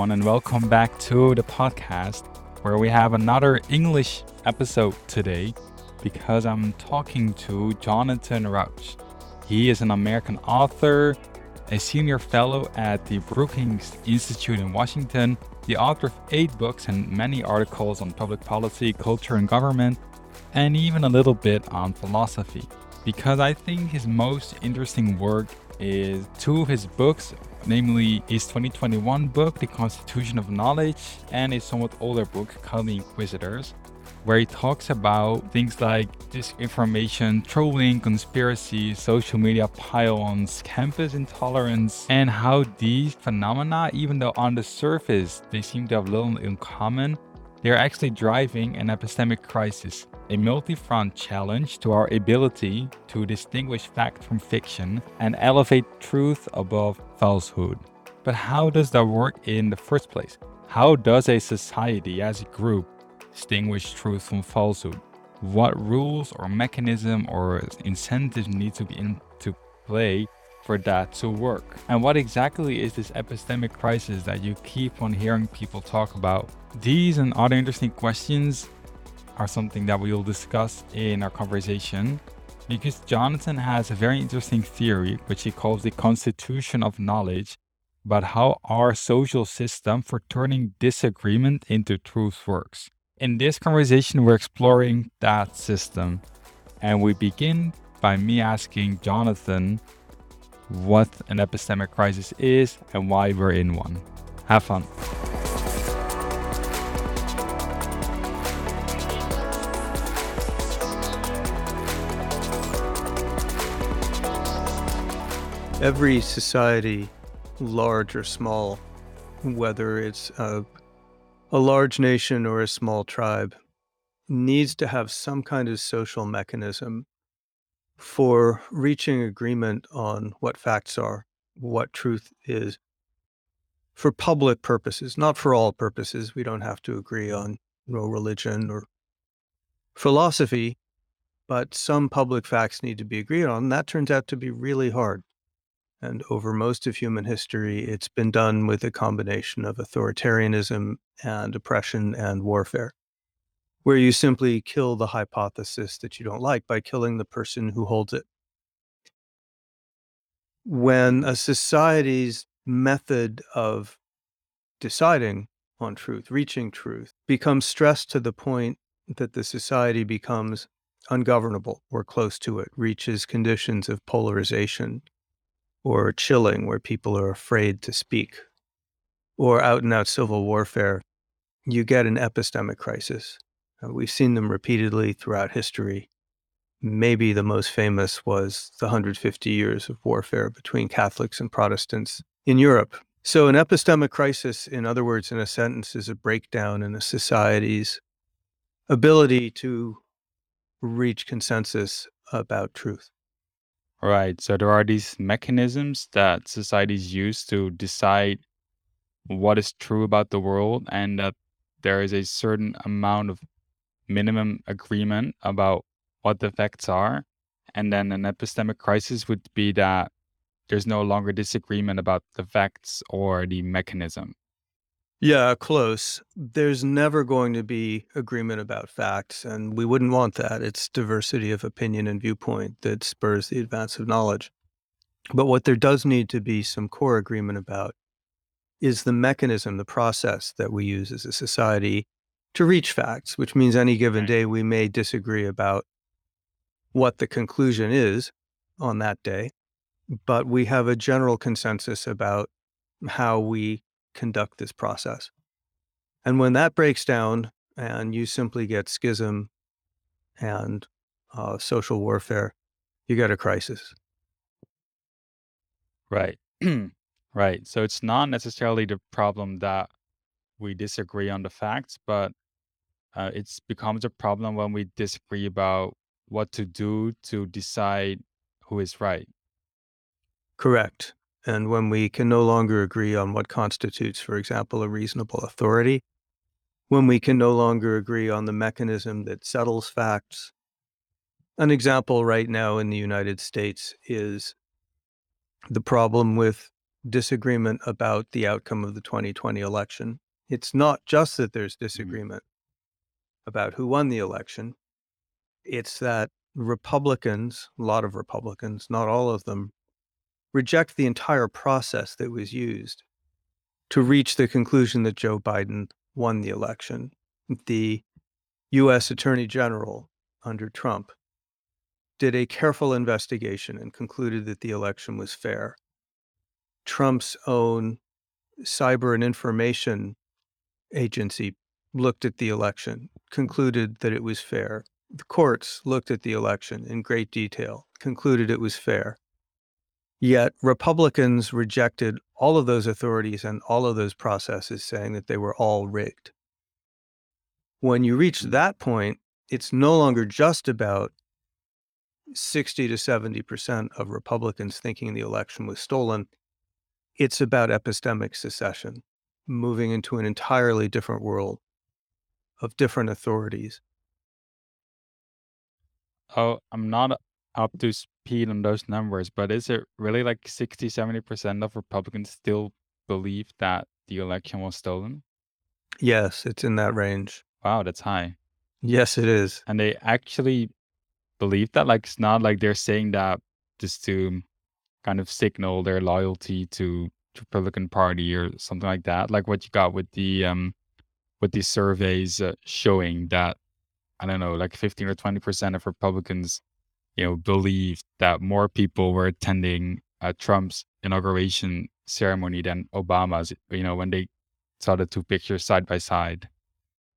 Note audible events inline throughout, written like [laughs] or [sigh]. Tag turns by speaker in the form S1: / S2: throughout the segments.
S1: everyone, and welcome back to the podcast where we have another English episode today because I'm talking to Jonathan Rauch. He is an American author, a senior fellow at the Brookings Institute in Washington, the author of eight books and many articles on public policy, culture, and government, and even a little bit on philosophy. Because I think his most interesting work is two of his books, namely his 2021 book, The Constitution of Knowledge, and a somewhat older book called The Inquisitors, where he talks about things like disinformation, trolling, conspiracy, social media pile-ons, campus intolerance, and how these phenomena, even though on the surface they seem to have little in common, they're actually driving an epistemic crisis a multi-front challenge to our ability to distinguish fact from fiction and elevate truth above falsehood. But how does that work in the first place? How does a society as a group distinguish truth from falsehood? What rules or mechanism or incentives need to be into play for that to work? And what exactly is this epistemic crisis that you keep on hearing people talk about? These and other interesting questions are something that we will discuss in our conversation because Jonathan has a very interesting theory, which he calls the constitution of knowledge, about how our social system for turning disagreement into truth works. In this conversation, we're exploring that system, and we begin by me asking Jonathan what an epistemic crisis is and why we're in one. Have fun.
S2: Every society, large or small, whether it's a, a large nation or a small tribe, needs to have some kind of social mechanism for reaching agreement on what facts are, what truth is, for public purposes, not for all purposes. We don't have to agree on you know, religion or philosophy, but some public facts need to be agreed on. That turns out to be really hard. And over most of human history, it's been done with a combination of authoritarianism and oppression and warfare, where you simply kill the hypothesis that you don't like by killing the person who holds it. When a society's method of deciding on truth, reaching truth, becomes stressed to the point that the society becomes ungovernable or close to it, reaches conditions of polarization, or chilling where people are afraid to speak, or out and out civil warfare, you get an epistemic crisis. Uh, we've seen them repeatedly throughout history. Maybe the most famous was the 150 years of warfare between Catholics and Protestants in Europe. So, an epistemic crisis, in other words, in a sentence, is a breakdown in a society's ability to reach consensus about truth.
S1: Right. So there are these mechanisms that societies use to decide what is true about the world, and that there is a certain amount of minimum agreement about what the facts are. And then an epistemic crisis would be that there's no longer disagreement about the facts or the mechanism.
S2: Yeah, close. There's never going to be agreement about facts, and we wouldn't want that. It's diversity of opinion and viewpoint that spurs the advance of knowledge. But what there does need to be some core agreement about is the mechanism, the process that we use as a society to reach facts, which means any given day we may disagree about what the conclusion is on that day, but we have a general consensus about how we conduct this process. And when that breaks down and you simply get schism and uh, social warfare, you get a crisis.
S1: Right. [clears throat] right. So it's not necessarily the problem that we disagree on the facts, but uh, it becomes a problem when we disagree about what to do to decide who is right.
S2: Correct. And when we can no longer agree on what constitutes, for example, a reasonable authority, when we can no longer agree on the mechanism that settles facts. An example right now in the United States is the problem with disagreement about the outcome of the 2020 election. It's not just that there's mm-hmm. disagreement about who won the election, it's that Republicans, a lot of Republicans, not all of them, reject the entire process that was used to reach the conclusion that Joe Biden won the election. The U.S. Attorney General under Trump did a careful investigation and concluded that the election was fair. Trump's own cyber and information agency looked at the election, concluded that it was fair. The courts looked at the election in great detail, concluded it was fair. Yet Republicans rejected all of those authorities and all of those processes, saying that they were all rigged. When you reach mm. that point, it's no longer just about 60 to 70% of Republicans thinking the election was stolen. It's about epistemic secession, moving into an entirely different world of different authorities.
S1: Oh, I'm not up to speed on those numbers, but is it really like 60, 70% of Republicans still believe that the election was stolen?
S2: Yes, it's in that range.
S1: Wow, that's high.
S2: Yes, it is.
S1: And they actually believe that? Like, it's not like they're saying that just to kind of signal their loyalty to the Republican Party or something like that. Like what you got with the um with these surveys uh, showing that I don't know, like 15 or 20 percent of Republicans you know, believed that more people were attending uh, Trump's inauguration ceremony than Obama's, you know, when they saw the two pictures side by side.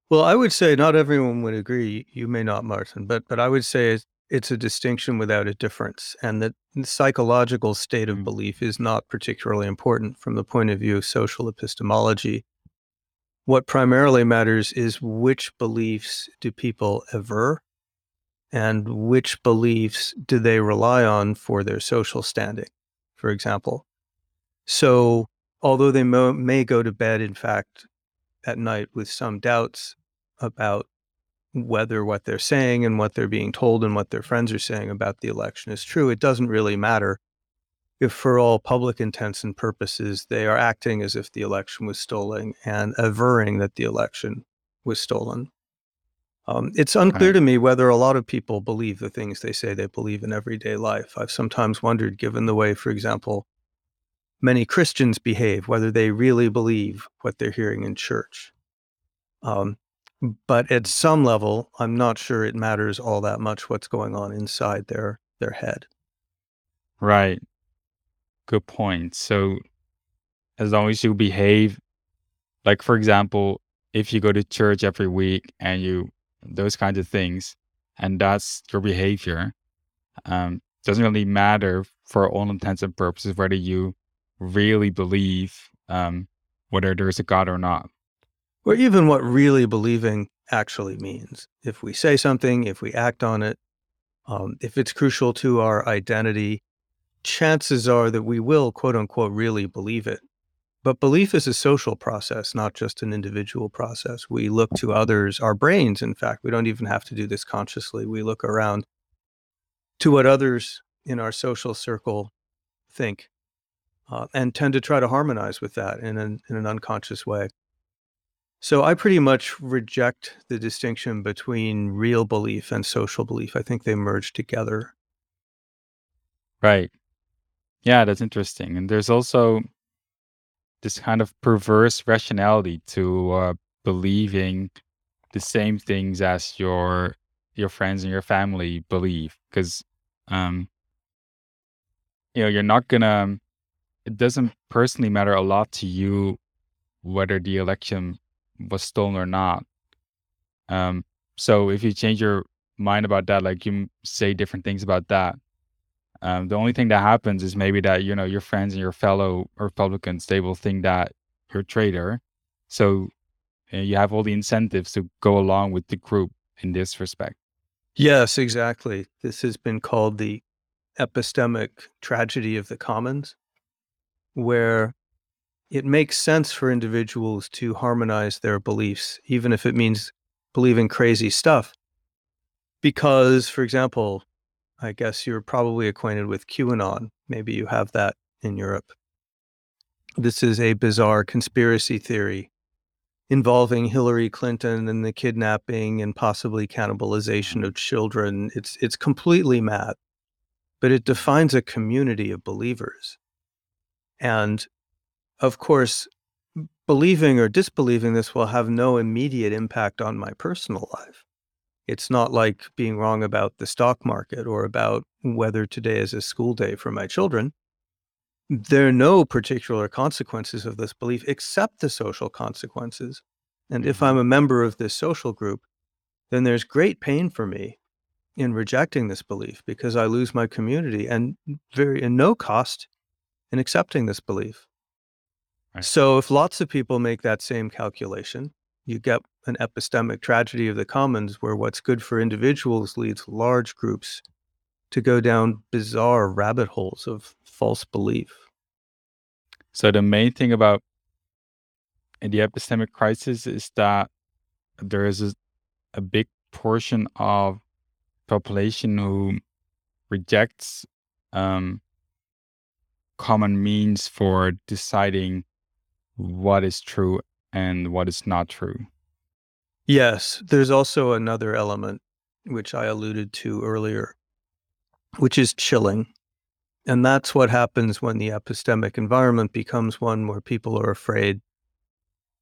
S2: Well, I would say not everyone would agree. You may not, Martin, but but I would say it's a distinction without a difference, and that the psychological state of
S1: Mm.
S2: belief is not particularly important from the point of view of social epistemology. What primarily matters is which beliefs do people aver and which beliefs do they rely on for their social standing, for example. So, although they mo- may go to bed, in fact, at night with some doubts about whether what they're saying and what they're being told and what their friends are saying about the election is true, it doesn't really matter if, for all public intents and purposes, they are acting as if the election was stolen and averring that the election was stolen. Um, it's unclear
S1: Right.
S2: to me whether a lot of people believe the things they say they believe in everyday life. I've sometimes wondered, given the way, for example, many Christians behave, whether they really believe what they're hearing in church. Um, but at some level, I'm not sure it matters all that much what's going on inside their their head.
S1: Right. Good point. So, as long as you behave, like for example, if you go to church every week and you those kinds of things, and that's your behavior, um, doesn't really matter for all intents and purposes whether you really believe um, whether there's a God or not.
S2: Or even what really believing actually means. If we say something, if we act on it, um, if it's crucial to our identity, chances are that we will, quote unquote, really believe it. But belief is a social process, not just an individual process. We look to others, our brains, in fact, we don't even have to do this consciously. We look around to what others in our social circle think uh, and tend to try to harmonize with that in an, in an unconscious way. So I pretty much reject the distinction between real belief and social belief. I think they merge together.
S1: Right. Yeah, that's interesting. And there's also this kind of perverse rationality to uh, believing the same things as your your friends and your family believe because um you know you're not gonna it doesn't personally matter a lot to you whether the election was stolen or not. Um so if you change your mind about that like you say different things about that um the only thing that happens is maybe that you know your friends and your fellow republicans they will think that you're a traitor so uh, you have all the incentives to go along with the group in this respect
S2: Yes, exactly. This has been called the epistemic tragedy of the commons, where it makes sense for individuals to harmonize their beliefs, even if it means believing crazy stuff. Because, for example, I guess you're probably acquainted with QAnon. Maybe you have that in Europe. This is a bizarre conspiracy theory involving Hillary Clinton and the kidnapping and possibly cannibalization of children. It's it's completely mad, but it defines a community of believers. And of course, believing or disbelieving this will have no immediate impact on my personal life. It's not like being wrong about the stock market or about whether today is a school day for my children. There are no particular consequences of this belief except the social consequences. And if mm-hmm. I'm a member of this social group, then there's great pain for me in rejecting this belief because I lose my community and very and no cost in accepting this belief.
S1: Right.
S2: So if lots of people make that same calculation, you get an epistemic tragedy of the commons where what's good for individuals leads large groups to go down bizarre rabbit holes of false belief.
S1: So the main thing about the epistemic crisis is that there is a, a big portion of population who rejects um, common means for deciding what is true and what is not true.
S2: Yes, there's also another element which I alluded to earlier, which is chilling. And that's what happens when the epistemic environment becomes one where people are afraid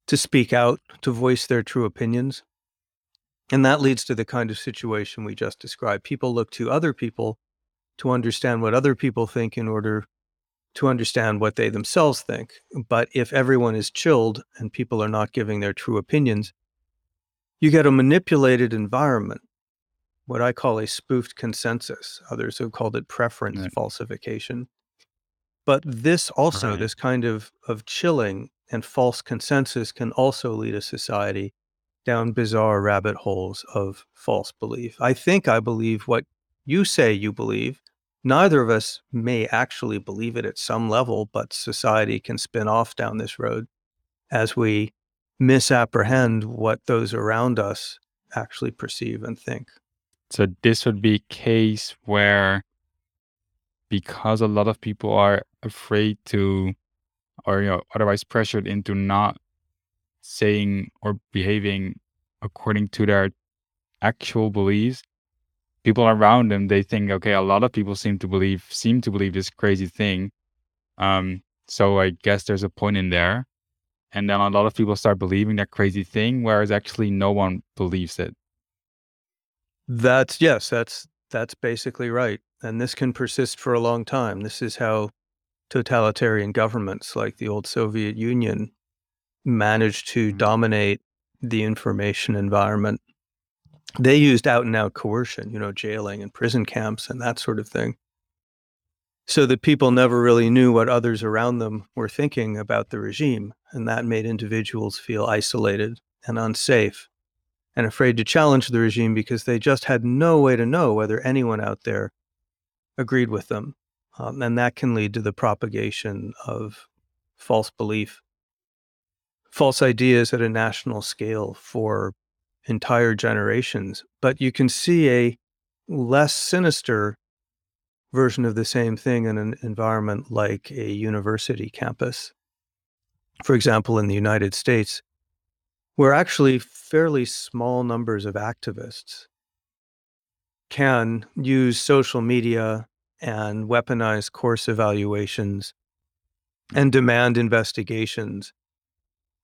S2: to speak out, to voice their true opinions. And that leads to the kind of situation we just described. People look to other people to understand what other people think in order to understand what they themselves think. But if everyone is chilled and people are not giving their true opinions, you get a manipulated environment, what I call a spoofed consensus. Others have called it preference
S1: Right.
S2: falsification. But this also,
S1: Right.
S2: this kind of, of chilling and false consensus can also lead a society down bizarre rabbit holes of false belief. I think I believe what you say you believe. Neither of us may actually believe it at some level, but society can spin off down this road as we misapprehend what those around us actually perceive and think.
S1: So this would be a case where because a lot of people are afraid to or you know otherwise pressured into not saying or behaving according to their actual beliefs people around them they think okay a lot of people seem to believe seem to believe this crazy thing um so i guess there's a point in there and then a lot of people start believing that crazy thing whereas actually no one believes it
S2: That's yes, that's that's basically right. And this can persist for a long time. This is how totalitarian governments like the old Soviet Union managed to
S1: Mhm.
S2: dominate the information environment. They used out and out coercion, you know, jailing and prison camps and that sort of thing. So that people never really knew what others around them were thinking about the regime. And that made individuals feel isolated and unsafe and afraid to challenge the regime because they just had no way to know whether anyone out there agreed with them. Um, and that can lead to the propagation of false belief, false ideas at a national scale for entire generations. But you can see a less sinister version of the same thing in an environment like a university campus. For example, in the United States, where actually fairly small numbers of activists can use social media and weaponize course evaluations and demand investigations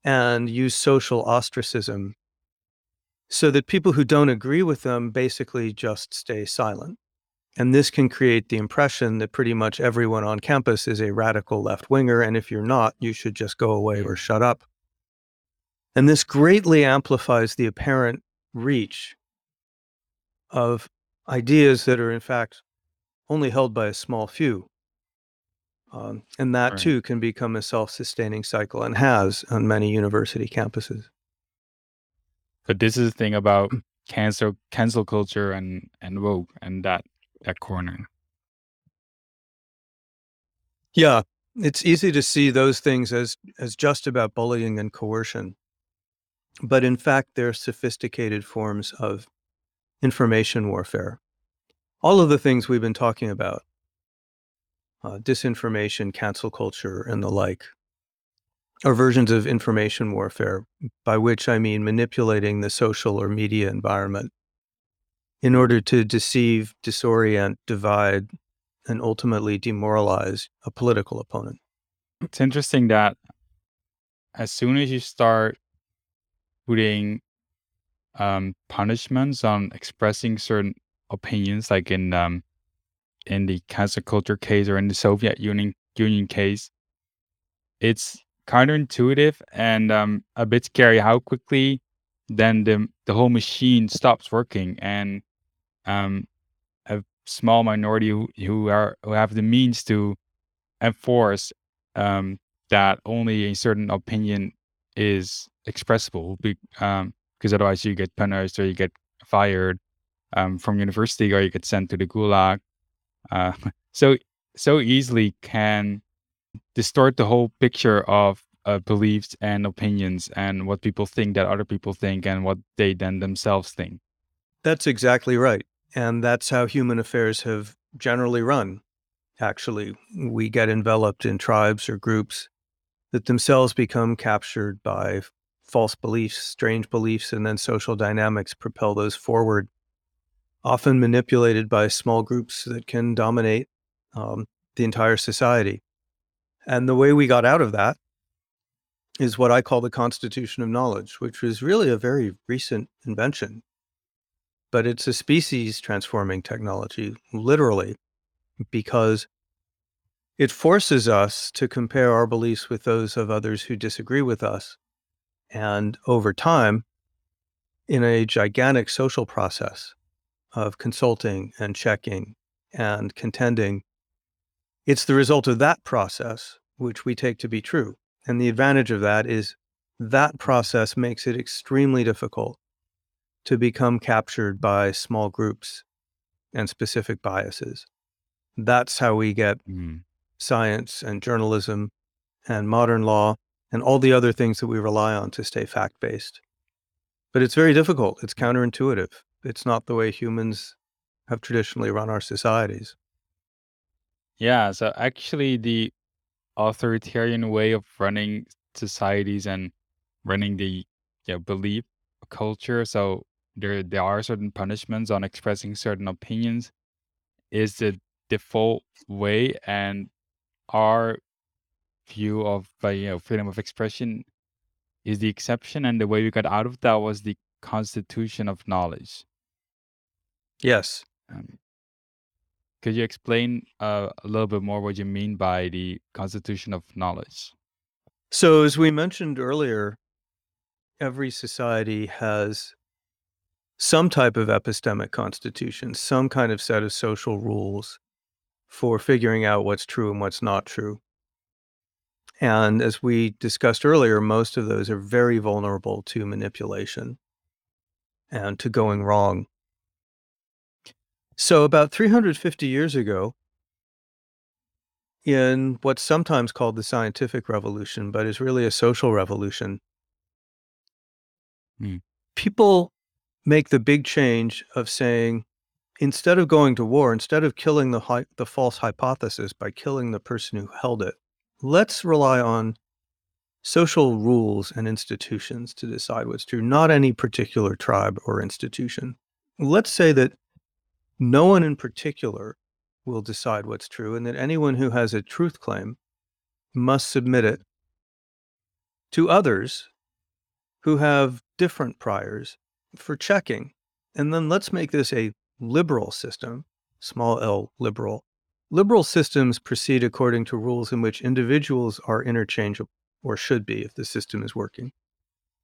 S2: and use social ostracism so that people who don't agree with them basically just stay silent. And this can create the impression that pretty much everyone on campus is a radical left winger. And if you're not, you should just go away or shut up. And this greatly amplifies the apparent reach of ideas that are, in fact, only held by a small few. Um, and that
S1: Right.
S2: too can become a self sustaining cycle and has on many university campuses.
S1: But this is the thing about cancel cancel culture and and woke and that that corner
S2: Yeah, it's easy to see those things as as just about bullying and coercion. But in fact, they're sophisticated forms of information warfare. All of the things we've been talking about, uh, disinformation, cancel culture, and the like, are versions of information warfare, by which I mean manipulating the social or media environment in order to deceive, disorient, divide, and ultimately demoralize a political opponent.
S1: It's interesting that as soon as you start putting um, punishments on expressing certain opinions, like in um, in the cancel culture case or in the Soviet Union Union case, it's counterintuitive and um, a bit scary how quickly then the the whole machine stops working and um, a small minority who, who are who have the means to enforce um, that only a certain opinion is expressible be, um, because otherwise you get punished or you get fired um, from university or you get sent to the gulag. Uh, [laughs] so so easily can distort the whole picture of uh, beliefs and opinions and what people think that other people think and what they then themselves think.
S2: That's exactly right. And that's how human affairs have generally run. Actually, we get enveloped in tribes or groups that themselves become captured by false beliefs, strange beliefs, and then social dynamics propel those forward, often manipulated by small groups that can dominate um, the entire society. And the way we got out of that is what I call the constitution of knowledge, which was really a very recent invention. But it's a species transforming technology, literally, because it forces us to compare our beliefs with those of others who disagree with us. And over time, in a gigantic social process of consulting and checking and contending, it's the result of that process which we take to be true. And the advantage of that is that process makes it extremely difficult to become captured by small groups and specific biases. That's how we get
S1: Mm.
S2: science and journalism and modern law and all the other things that we rely on to stay fact based. But it's very difficult. It's counterintuitive. It's not the way humans have traditionally run our societies.
S1: Yeah, so actually the authoritarian way of running societies and running the yeah, belief culture, so there there are certain punishments on expressing certain opinions is the default way and our view of uh, you know freedom of expression is the exception and the way we got out of that was the constitution of knowledge
S2: Yes.
S1: Could you explain uh, a little bit more what you mean by the constitution of knowledge
S2: So, as we mentioned earlier, every society has some type of epistemic constitution, some kind of set of social rules for figuring out what's true and what's not true. And as we discussed earlier, most of those are very vulnerable to manipulation and to going wrong. So, about 350 years ago, in what's sometimes called the scientific revolution, but is really a social revolution,
S1: Hmm.
S2: people make the big change of saying, instead of going to war, instead of killing the, hy- the false hypothesis by killing the person who held it, let's rely on social rules and institutions to decide what's true, not any particular tribe or institution. Let's say that no one in particular will decide what's true, and that anyone who has a truth claim must submit it to others who have different priors for checking. And then let's make this a liberal system, small l liberal. Liberal systems proceed according to rules in which individuals are interchangeable, or should be if the system is working.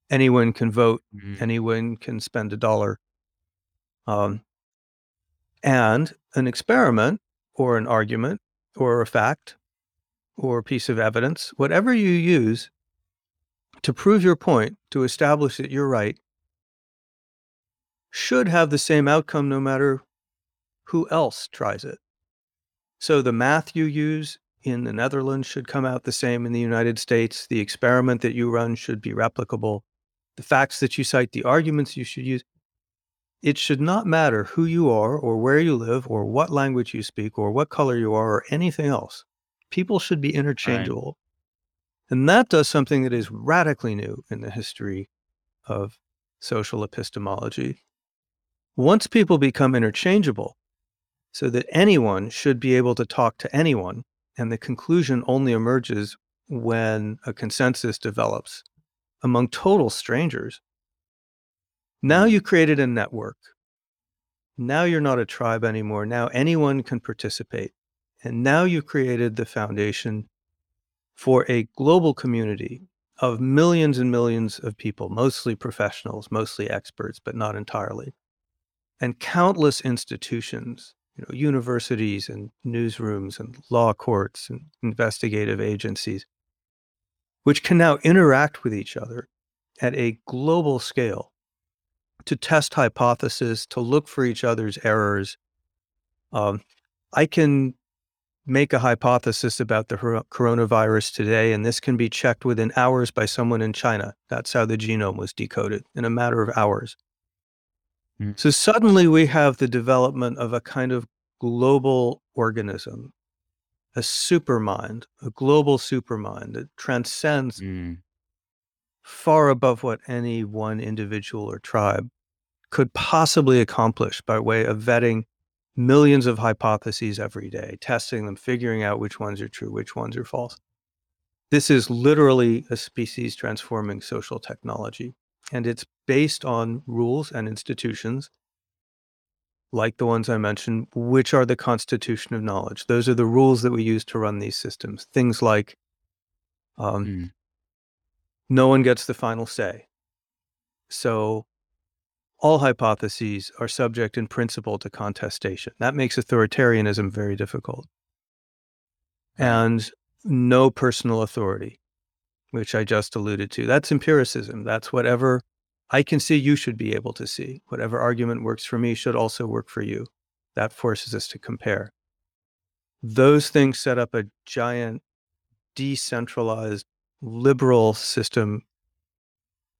S2: Anyone can vote,
S1: Mhm.
S2: anyone can spend a dollar. Um, and an experiment or an argument or a fact or a piece of evidence, whatever you use to prove your point, to establish that you're right, should have the same outcome no matter who else tries it. So the math you use in the Netherlands should come out the same in the United States. The experiment that you run should be replicable. The facts that you cite, the arguments you should use. It should not matter who you are or where you live or what language you speak or what color you are or anything else. People should be interchangeable. And that does something that is radically new in the history of social epistemology. Once people become interchangeable, so that anyone should be able to talk to anyone, and the conclusion only emerges when a consensus develops among total strangers. Now you created a network. Now you're not a tribe anymore. Now anyone can participate. And now you've created the foundation for a global community of millions and millions of people, mostly professionals, mostly experts, but not entirely, and countless institutions, you know, universities and newsrooms and law courts and investigative agencies, which can now interact with each other at a global scale to test hypotheses, to look for each other's errors. Um, I can make a hypothesis about the coronavirus today, and this can be checked within hours by someone in China. That's how the genome was decoded in a matter of hours. Mm. So suddenly we have the development of a kind of global organism, a supermind, a global supermind that transcends mm. far above what any one individual or tribe could possibly accomplish by way of vetting millions of hypotheses every day, testing them, figuring out which ones are true, which ones are false. This is literally a species transforming social technology. And it's based on rules and institutions like the ones I mentioned, which are the constitution of knowledge. Those are the rules that we use to run these systems. Things like um, mm. no one gets the final say. So all hypotheses are subject in principle to contestation. That makes authoritarianism very difficult. And no personal authority, which I just alluded to. That's empiricism. That's whatever I can see, you should be able to see. Whatever argument works for me should also work for you. That forces us to compare. Those things set up a giant, decentralized, liberal system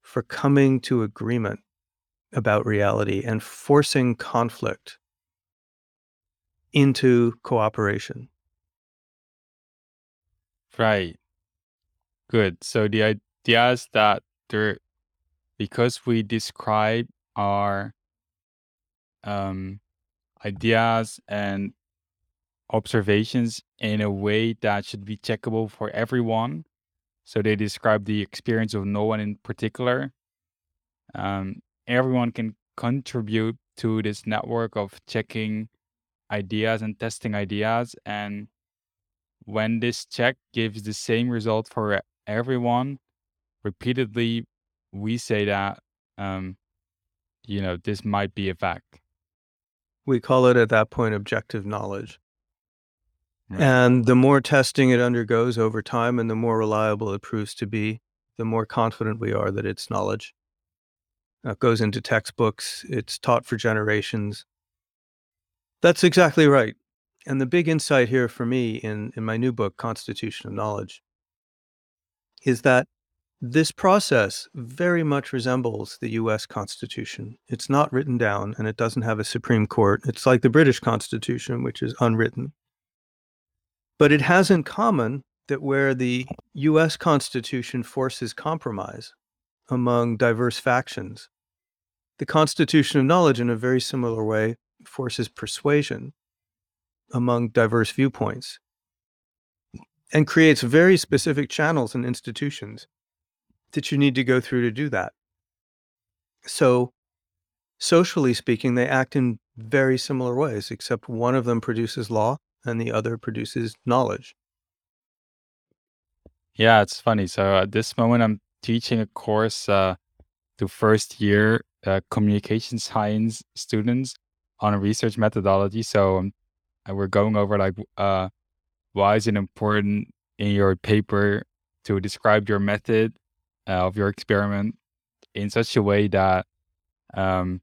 S2: for coming to agreement about reality and forcing conflict into cooperation.
S1: Right. Good. So the idea is that there, because we describe our um, ideas and observations in a way that should be checkable for everyone. So they describe the experience of no one in particular. Um, everyone can contribute to this network of checking ideas and testing ideas. And when this check gives the same result for everyone, repeatedly, we say that, um, you know, this might be a fact.
S2: We call it at that point objective knowledge. Right. And the more testing it undergoes over time and the more reliable it proves to be, the more confident we are that it's knowledge. It uh, goes into textbooks. It's taught for generations. That's exactly right. And the big insight here for me in, in my new book, Constitution of Knowledge, is that this process very much resembles the US Constitution. It's not written down and it doesn't have a Supreme Court. It's like the British Constitution, which is unwritten. But it has in common that where the US Constitution forces compromise among diverse factions, the constitution of knowledge, in a very similar way, forces persuasion among diverse viewpoints and creates very specific channels and institutions that you need to go through to do that. So, socially speaking, they act in very similar ways, except one of them produces law and the other produces knowledge.
S1: Yeah, it's funny. So at this moment, I'm teaching a course uh, to first year uh, communication science students on a research methodology. So um, we're going over like uh, why is it important in your paper to describe your method uh, of your experiment in such a way that um,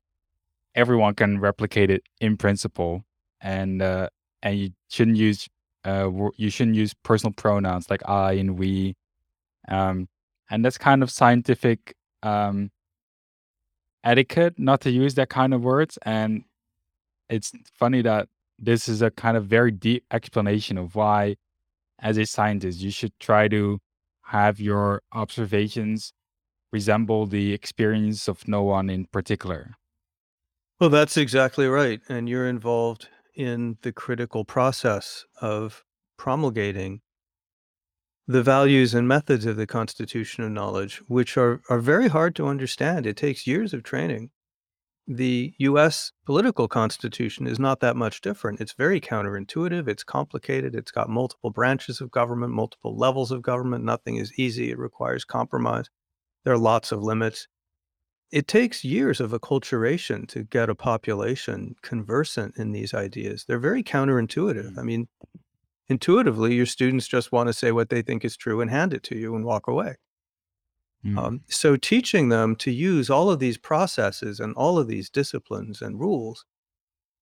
S1: everyone can replicate it in principle, and uh, and you shouldn't use uh, you shouldn't use personal pronouns like I and we, um, and that's kind of scientific um, etiquette not to use that kind of words. And it's funny that this is a kind of very deep explanation of why, as a scientist, you should try to have your observations resemble the experience of no one in particular.
S2: Well, that's exactly right. And you're involved in the critical process of promulgating the values and methods of the constitution of knowledge, which are, are very hard to understand. It takes years of training. The US political constitution is not that much different. It's very counterintuitive, it's complicated, it's got multiple branches of government, multiple levels of government. Nothing is easy, it requires compromise. There are lots of limits. It takes years of acculturation to get a population conversant in these ideas. They're very counterintuitive. Hmm. I mean, intuitively, your students just want to say what they think is true and hand it to you and walk away.
S1: Mm.
S2: Um, so, teaching them to use all of these processes and all of these disciplines and rules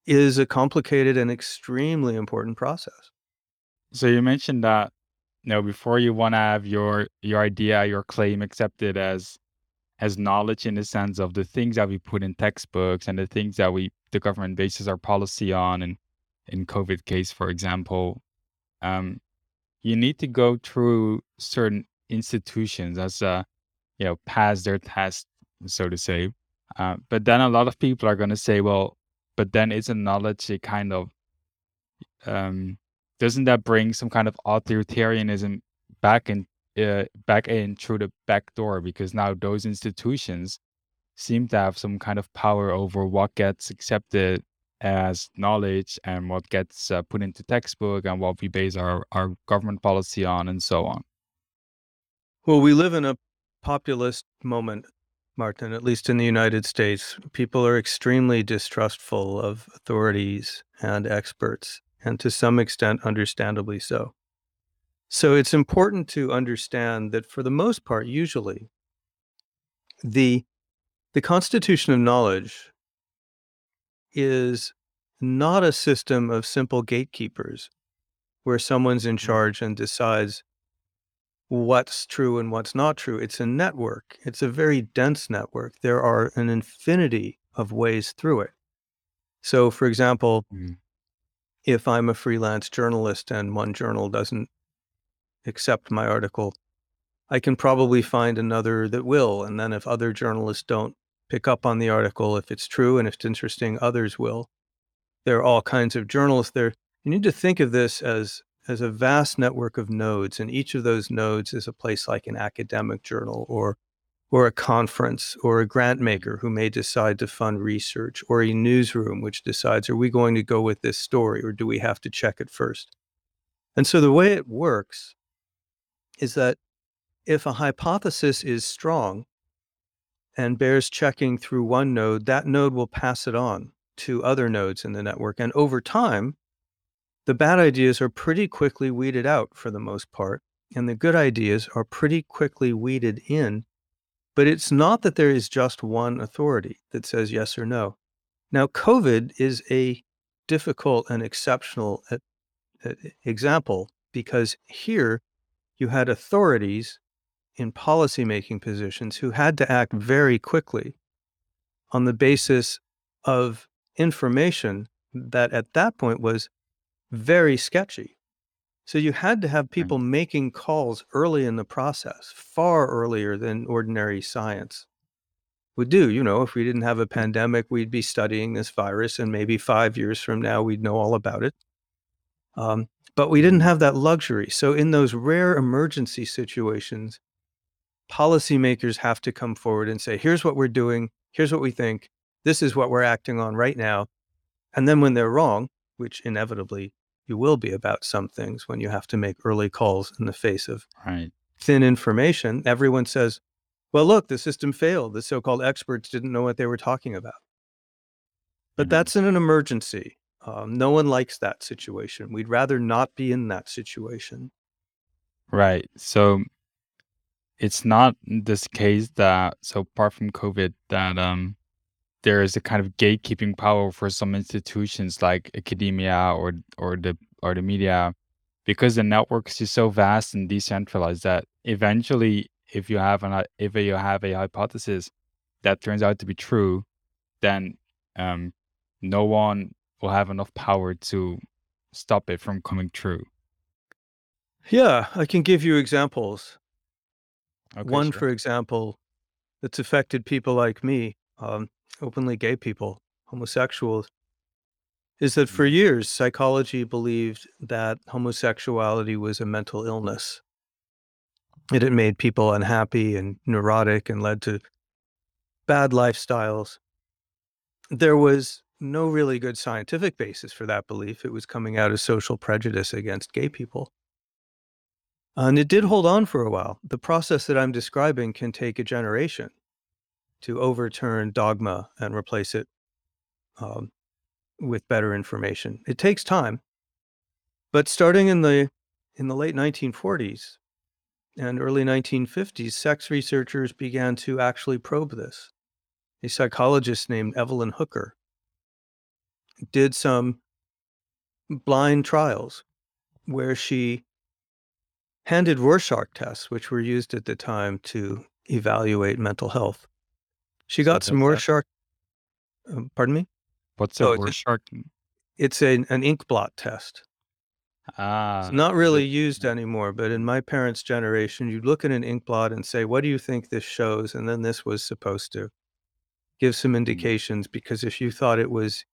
S2: is a complicated and extremely important process.
S1: So you mentioned that you know before you want to have your your idea, your claim accepted as as knowledge in the sense of the things that we put in textbooks and the things that we the government bases our policy on and in COVID case, for example, um, you need to go through certain institutions as uh, you know pass their test, so to say. Uh, but then a lot of people are going to say, well, but then knowledge a kind of um, doesn't that bring some kind of authoritarianism back in uh, back in through the back door because now those institutions seem to have some kind of power over what gets accepted as knowledge and what gets uh, put into textbook and what we base our, our government policy on and so on.
S2: Well, we live in a populist moment, Martin, at least in the United States. People are extremely distrustful of authorities and experts, and to some extent, understandably so. So it's important to understand that for the most part, usually, the the constitution of knowledge is not a system of simple gatekeepers where someone's in
S1: Mm.
S2: charge and decides what's true and what's not true. It's a network. It's a very dense network. There are an infinity of ways through it. So, for example,
S1: Mm.
S2: if I'm a freelance journalist and one journal doesn't accept my article, I can probably find another that will. And then if other journalists don't pick up on the article, if it's true and if it's interesting, others will. There are all kinds of journalists there. You need to think of this as as a vast network of nodes, and each of those nodes is a place like an academic journal or or a conference or a grant maker who may decide to fund research or a newsroom which decides are we going to go with this story or do we have to check it first? And so the way it works is that if a hypothesis is strong and bears checking through one node, that node will pass it on to other nodes in the network. And over time, the bad ideas are pretty quickly weeded out for the most part, and the good ideas are pretty quickly weeded in. But it's not that there is just one authority that says yes or no. Now, COVID is a difficult and exceptional uh, uh, example because here you had authorities in policymaking positions who had to act very quickly on the basis of information that at that point was very sketchy. So you had to have
S1: Right.
S2: people making calls early in the process, far earlier than ordinary science would do. You know, if we didn't have a pandemic, we'd be studying this virus, and maybe five years from now, we'd know all about it. Um, but we didn't
S1: Mm.
S2: have that luxury. So in those rare emergency situations, policymakers have to come forward and say, here's what we're doing, here's what we think, this is what we're acting on right now. And then when they're wrong, which inevitably you will be about some things when you have to make early calls in the face of
S1: Right.
S2: thin information, everyone says, well, look, the system failed. The so called experts didn't know what they were talking about. But
S1: Mhm.
S2: that's in an emergency. Um, no one likes that situation. We'd rather not be in that situation.
S1: Right. So it's not this case that so apart from COVID that um there is a kind of gatekeeping power for some institutions like academia or or the or the media because the networks is so vast and decentralized that eventually if you have an if you have a hypothesis that turns out to be true then um no one will have enough power to stop it from coming true
S2: Yeah, I can give you examples.
S1: Okay,
S2: One,
S1: sure.
S2: for example, that's affected people like me, um, openly gay people, homosexuals, is that for
S1: Mm,
S2: years, psychology believed that homosexuality was a mental illness. It had made people unhappy and neurotic and led to bad lifestyles. There was no really good scientific basis for that belief. It was coming out of social prejudice against gay people. And it did hold on for a while. The process that I'm describing can take a generation to overturn dogma and replace it um, with better information. It takes time, but starting in the in the late 1940s and early 1950s, sex researchers began to actually probe this. A psychologist named Evelyn Hooker did some blind trials where she handed Rorschach tests, which were used at the time to evaluate mental health. She
S1: So
S2: got some Rorschach. Um, pardon me.
S1: what's a
S2: Oh, a,
S1: Rorschach?
S2: it's a, an ink blot test. It's
S1: Ah,
S2: not really used anymore, but in my parents' generation, you'd look at an ink blot and say, "What do you think this shows?" And then this was supposed to give some
S1: mm,
S2: indications because if you thought it was,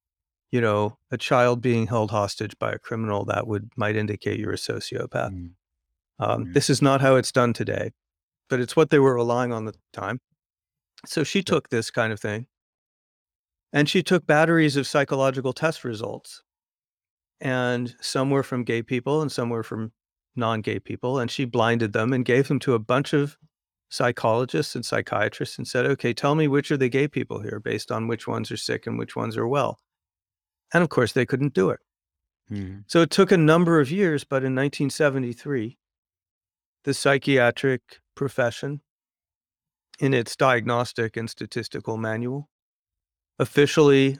S2: you know, a child being held hostage by a criminal, that would might indicate you're a sociopath.
S1: mm,
S2: Um,
S1: mm,
S2: this is not how it's done today, but it's what they were relying on at the time. So she took this kind of thing and she took batteries of psychological test results. And some were from gay people and some were from non-gay people and she blinded them and gave them to a bunch of psychologists and psychiatrists and said okay tell me which are the gay people here based on which ones are sick and which ones are well. And of course they couldn't do it.
S1: Mm,
S2: so it took a number of years but in 1973 the psychiatric profession in its diagnostic and statistical manual officially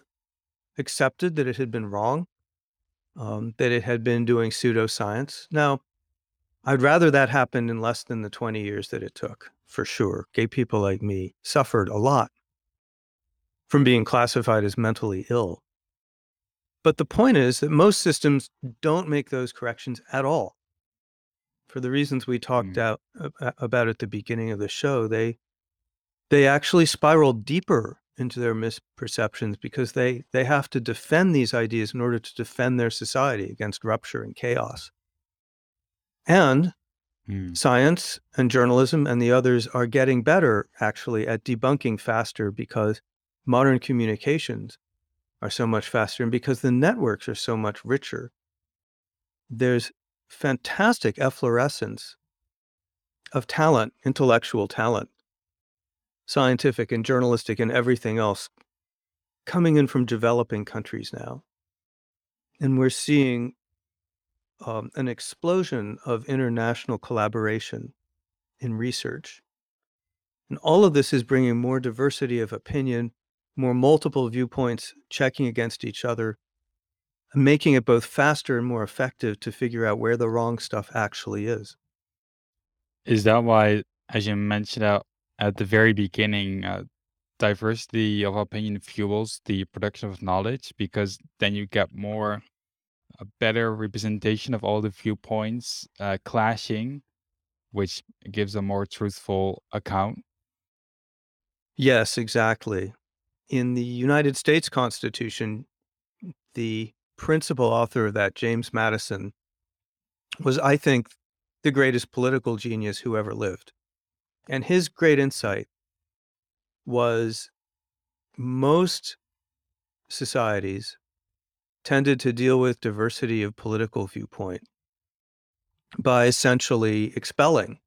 S2: accepted that it had been wrong um, that it had been doing pseudoscience now I'd rather that happened in less than the 20 years that it took, for sure. Gay people like me suffered a lot from being classified as mentally ill. But the point is that most systems don't make those corrections at all. For the reasons we talked
S1: mm,
S2: out about at the beginning of the show, they they actually spiral deeper into their misperceptions because they they have to defend these ideas in order to defend their society against rupture and chaos. And
S1: mm,
S2: science and journalism and the others are getting better actually at debunking faster because modern communications are so much faster and because the networks are so much richer. There's fantastic efflorescence of talent, intellectual talent, scientific and journalistic and everything else coming in from developing countries now. And we're seeing um, an explosion of international collaboration in research And all of this is bringing more diversity of opinion, more multiple viewpoints checking against each other, making it both faster and more effective to figure out where the wrong stuff actually is.
S1: Is that why, as you mentioned out at the very beginning, uh, diversity of opinion fuels the production of knowledge because then you get more a better representation of all the viewpoints uh, clashing, which gives a more truthful account.
S2: Yes, exactly. In the United States Constitution, the principal author of that, James Madison, was, I think, the greatest political genius who ever lived. And his great insight was most societies tended to deal with diversity of political viewpoint by essentially expelling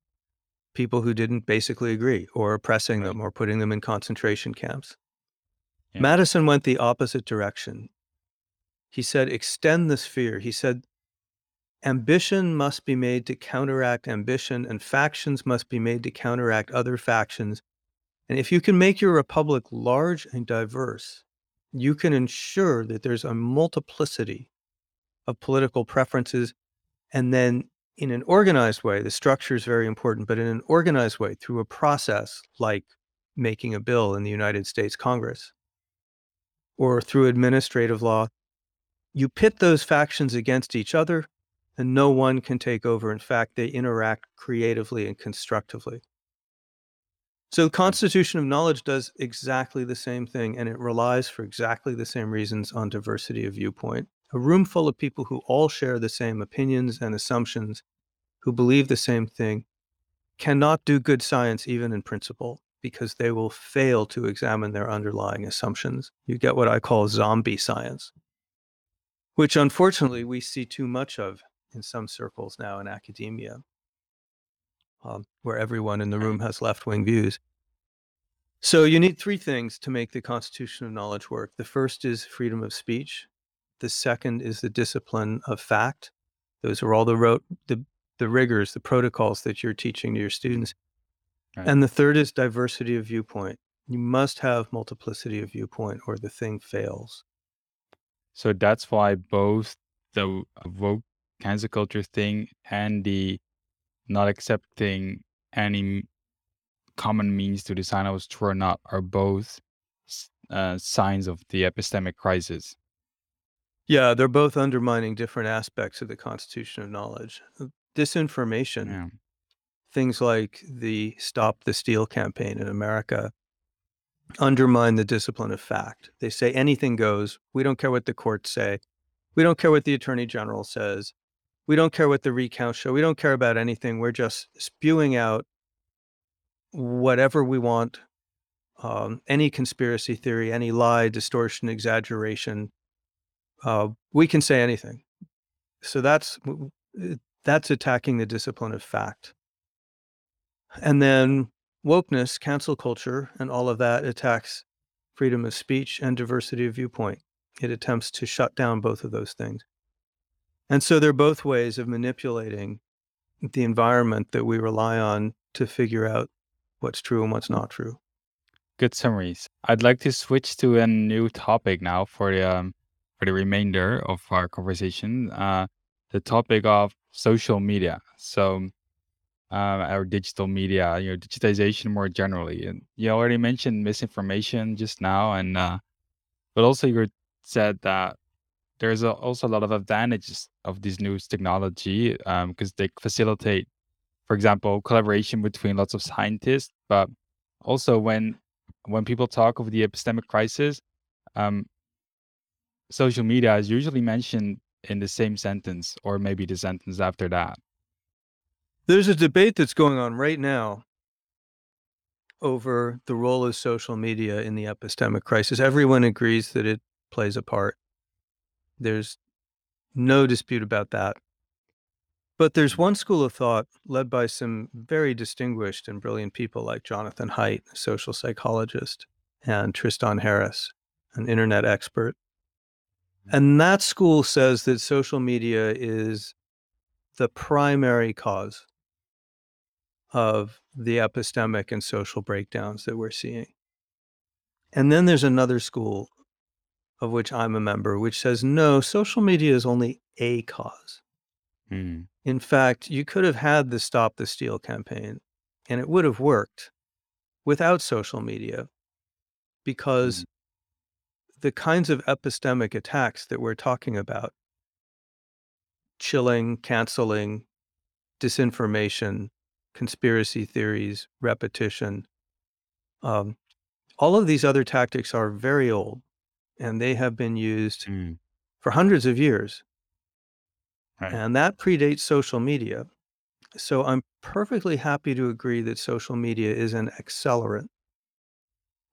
S2: people who didn't basically agree or oppressing
S1: Right.
S2: them or putting them in concentration camps.
S1: Yeah.
S2: Madison went the opposite direction. He said, extend the sphere. He said, ambition must be made to counteract ambition, and factions must be made to counteract other factions. And if you can make your republic large and diverse, you can ensure that there's a multiplicity of political preferences. And then in an organized way, the structure is very important, but in an organized way through a process like making a bill in the United States Congress or through administrative law, you pit those factions against each other and no one can take over. In fact, they interact creatively and constructively. So the constitution of knowledge does exactly the same thing, and it relies for exactly the same reasons on diversity of viewpoint. A room full of people who all share the same opinions and assumptions, who believe the same thing, cannot do good science even in principle because they will fail to examine their underlying assumptions. You get what I call zombie science, which unfortunately we see too much of in some circles now in academia um, where everyone in the room has left wing views. So you need three things to make the Constitution of Knowledge work. The first is freedom of speech. The second is the discipline of fact. Those are all the ro- the, the rigors, the protocols that you're teaching to your students.
S1: Right.
S2: And the third is diversity of viewpoint. You must have multiplicity of viewpoint or the thing fails.
S1: So that's why both the woke cancel culture thing and the not accepting any common means to decide I was true or not are both uh, signs of the epistemic crisis.
S2: Yeah, they're both undermining different aspects of the constitution of knowledge. Uh, disinformation,
S1: Yeah.
S2: things like the Stop the Steal campaign in America, undermine the discipline of fact. They say anything goes. We don't care what the courts say. We don't care what the attorney general says. We don't care what the recounts show. We don't care about anything. We're just spewing out whatever we want, um, any conspiracy theory, any lie, distortion, exaggeration. Uh, we can say anything. So that's that's attacking the discipline of fact. And then wokeness, cancel culture, and all of that attacks freedom of speech and diversity of viewpoint. It attempts to shut down both of those things. And so they're both ways of manipulating the environment that we rely on to figure out what's true and what's not true.
S1: Good summaries. I'd like to switch to a new topic now for the um, for the remainder of our conversation. Uh, the topic of social media. So, uh, our digital media, you know, digitization more generally. And you already mentioned misinformation just now, and uh, but also you said that there's a, also a lot of advantages of this new technology because they facilitate, for example, collaboration between lots of scientists. But also when when people talk of the epistemic crisis, um, social media is usually mentioned in the same sentence or maybe the sentence after that.
S2: There's a debate that's going on right now over the role of social media in the epistemic crisis. Everyone agrees that it plays a part. There's no dispute about that. But there's one school of thought led by some very distinguished and brilliant people like Jonathan Haidt, a social psychologist, and Tristan Harris, an internet expert. Mm-hmm. And that school says that social media is the primary cause of the epistemic and social breakdowns that we're seeing. And then there's another school of which I'm a member, which says no, social media is only a cause.
S1: Mm.
S2: In fact, you could have had the Stop the Steal campaign and it would have worked without social media because the kinds of epistemic attacks that we're talking about chilling, canceling, disinformation, conspiracy theories, repetition um, all of these other tactics are very old and they have been used
S1: Mm.
S2: for hundreds of years.
S1: Right.
S2: And that predates social media. So I'm perfectly happy to agree that social media is an accelerant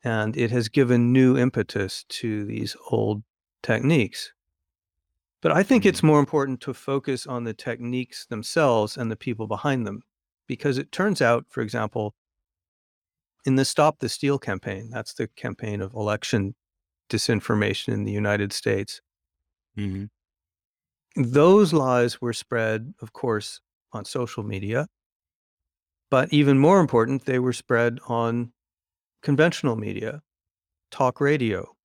S2: and it has given new impetus to these old techniques. But I think it's more important to focus on the techniques themselves and the people behind them because it turns out, for example, in the Stop the Steal campaign, that's the campaign of election disinformation in the United States.
S1: hmm
S2: Those lies were spread, of course, on social media, but even more important, they were spread on conventional media, talk radio,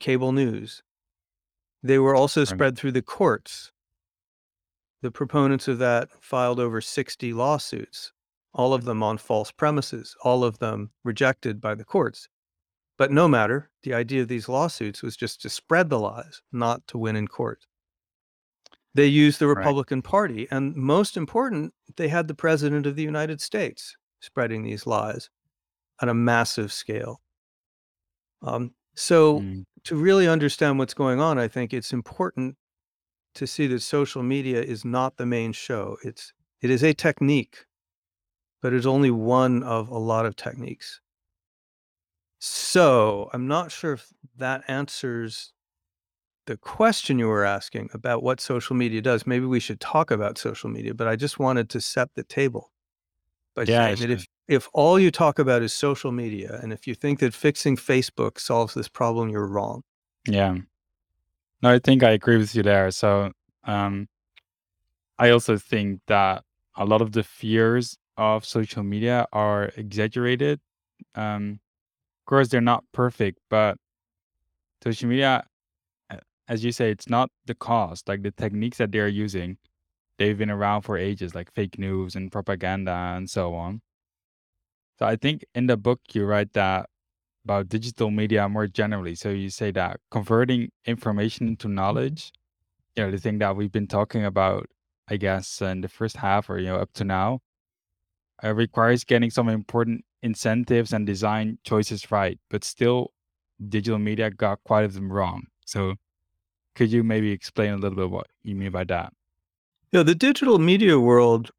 S2: cable news. They were also spread through the courts. The proponents of that filed over 60 lawsuits, all of them on false premises, all of them rejected by the courts. But no matter, the idea of these lawsuits was just to spread the lies, not to win in court. They used the
S1: Right.
S2: Republican Party, and most important, they had the President of the United States spreading these lies. on a massive scale. Um, so,
S1: Mm.
S2: to really understand what's going on, I think it's important to see that social media is not the main show. It's it is a technique, but it's only one of a lot of techniques. So, I'm not sure if that answers the question you were asking about what social media does. Maybe we should talk about social media, but I just wanted to set the table by
S1: Yeah,
S2: saying that if if all you talk about is social media, and if you think that fixing Facebook solves this problem, you're wrong.
S1: Yeah. No, I think I agree with you there. So, um, I also think that a lot of the fears of social media are exaggerated. Um, of course, they're not perfect, but social media, as you say, it's not the cost. Like the techniques that they're using, they've been around for ages, like fake news and propaganda and so on. So I think in the book you write that about digital media more generally. So you say that converting information into knowledge, you know, the thing that we've been talking about, I guess, in the first half or you know up to now, uh, requires getting some important incentives and design choices right. But still, digital media got quite of them wrong. So could you maybe explain a little bit what you mean by that?
S2: Yeah, the digital media world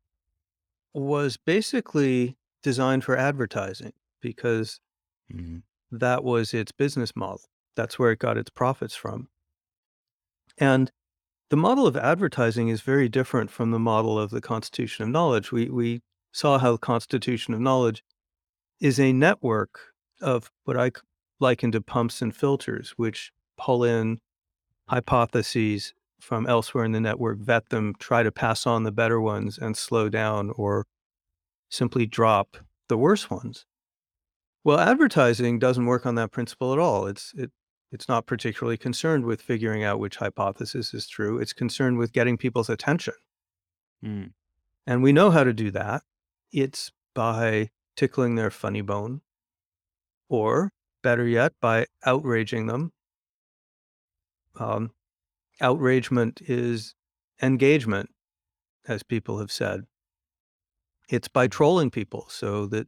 S2: was basically designed for advertising because
S1: Mhm.
S2: That was its business model. That's where it got its profits from. And the model of advertising is very different from the model of the constitution of knowledge. We we saw how the constitution of knowledge is a network of what I liken to pumps and filters, which pull in hypotheses from elsewhere in the network, vet them, try to pass on the better ones, and slow down or simply drop the worse ones. Well, advertising doesn't work on that principle at all. It's it it's not particularly concerned with figuring out which hypothesis is true. It's concerned with getting people's attention.
S1: Mm.
S2: And we know how to do that. It's by tickling their funny bone, or better yet, by outraging them. Um, outragement is engagement, as people have said. It's by trolling people so that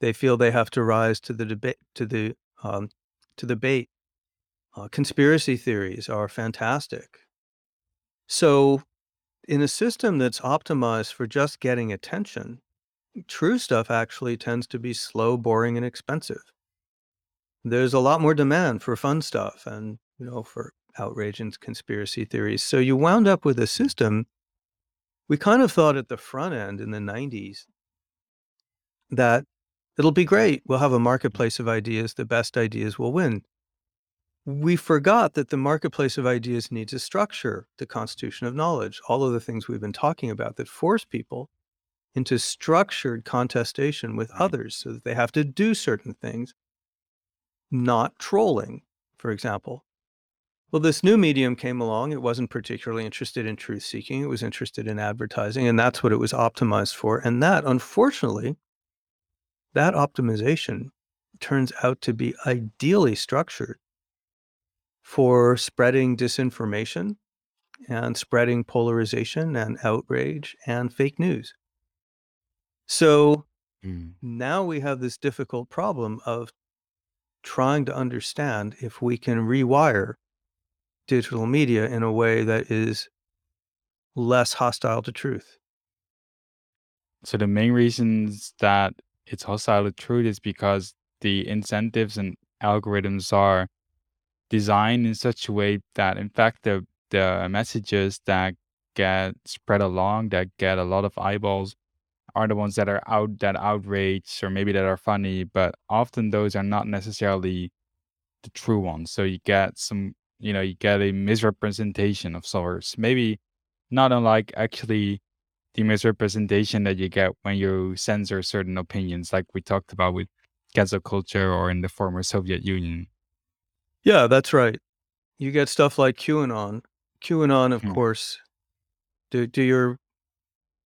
S2: they feel they have to rise to the debate to the um, to the bait. Uh, conspiracy theories are fantastic. So, in a system that's optimized for just getting attention, true stuff actually tends to be slow, boring, and expensive. There's a lot more demand for fun stuff and, you know, for outrage and conspiracy theories. So you wound up with a system we kind of thought at the front end in the 90s that it'll be great. We'll have a marketplace of ideas. The best ideas will win. We forgot that the marketplace of ideas needs a structure, the constitution of knowledge, all of the things we've been talking about that force people into structured contestation with others so that they have to do certain things, not trolling, for example. Well, this new medium came along. It wasn't particularly interested in truth seeking. It was interested in advertising, and that's what it was optimized for. And that, unfortunately, that optimization turns out to be ideally structured for spreading disinformation and spreading polarization and outrage and fake news. So
S1: Mm.
S2: now we have this difficult problem of trying to understand if we can rewire digital media in a way that is less hostile to truth.
S1: So the main reasons that it's hostile to truth is because the incentives and algorithms are designed in such a way that in fact the the messages that get spread along that get a lot of eyeballs are the ones that are out that outrage or maybe that are funny, but often those are not necessarily the true ones. So you get some you know, you get a misrepresentation of sorts. Maybe not unlike actually the misrepresentation that you get when you censor certain opinions, like we talked about with cancel culture or in the former Soviet Union.
S2: Yeah, that's right. You get stuff like QAnon. QAnon, of
S1: Hmm.
S2: course. Do do your